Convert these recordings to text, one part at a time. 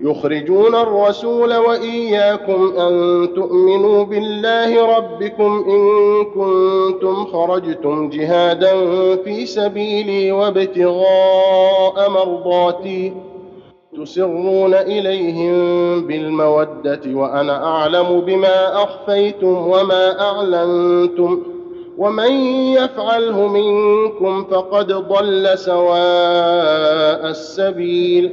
يخرجون الرسول وإياكم أن تؤمنوا بالله ربكم إن كنتم خرجتم جهادا في سبيلي وابتغاء مرضاتي تسرون إليهم بالمودة وأنا أعلم بما أخفيتم وما أعلنتم ومن يفعله منكم فقد ضل سواء السبيل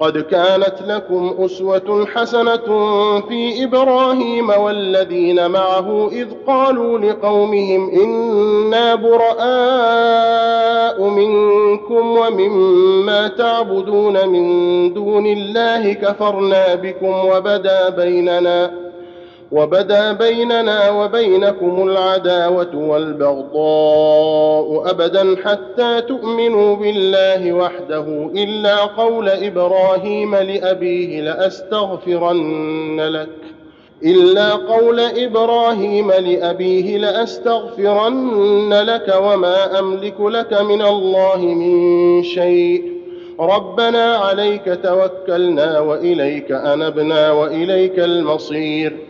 قد كانت لكم أسوة حسنة في إبراهيم والذين معه إذ قالوا لقومهم إنا براء منكم ومما تعبدون من دون الله كفرنا بكم وبدا بيننا وبدا بيننا وبينكم العداوة والبغضاء أبدا حتى تؤمنوا بالله وحده إلا قول إبراهيم لأبيه لأستغفرن لك إلا قول إبراهيم لأبيه لأستغفرن لك وما أملك لك من الله من شيء. ربنا عليك توكلنا وإليك أنبنا وإليك المصير.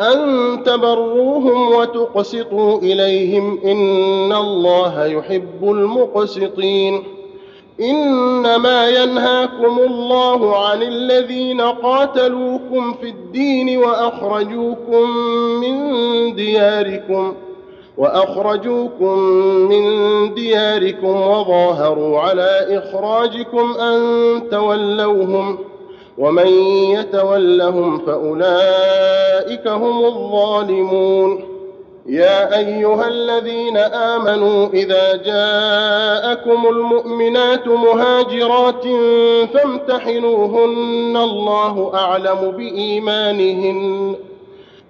أن تبروهم وتقسطوا إليهم إن الله يحب المقسطين. إنما ينهاكم الله عن الذين قاتلوكم في الدين وأخرجوكم من دياركم وأخرجوكم من دياركم وظاهروا على إخراجكم أن تولوهم ۖ. ومن يتولهم فأولئك هم الظالمون. يا أيها الذين آمنوا إذا جاءكم المؤمنات مهاجرات فامتحنوهن الله أعلم بإيمانهن.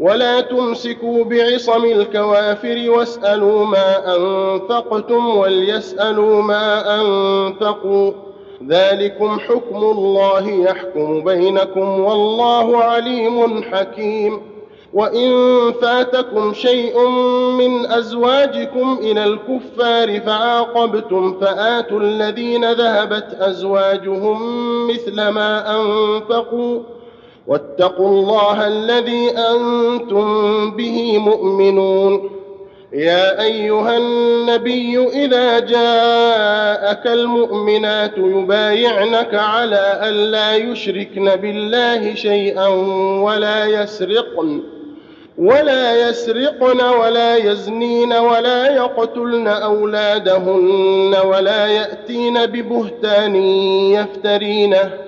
ولا تمسكوا بعصم الكوافر واسألوا ما أنفقتم وليسألوا ما أنفقوا. ذلكم حكم الله يحكم بينكم والله عليم حكيم. وإن فاتكم شيء من أزواجكم إلى الكفار فعاقبتم فآتوا الذين ذهبت أزواجهم مثل ما أنفقوا. واتقوا الله الذي أنتم به مؤمنون. يا أيها النبي إذا جاءك المؤمنات يبايعنك على الا يشركن بالله شيئا ولا يسرقن ولا يسرقن ولا يزنين ولا يقتلن أولادهن ولا يأتين ببهتان يفترينه.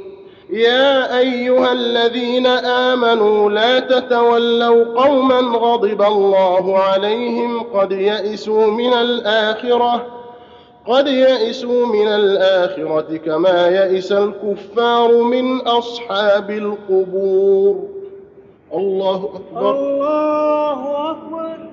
يا أيها الذين آمنوا لا تتولوا قوما غضب الله عليهم قد يئسوا من الآخرة قد يئسوا من الآخرة كما يئس الكفار من أصحاب القبور. الله أكبر. الله أكبر.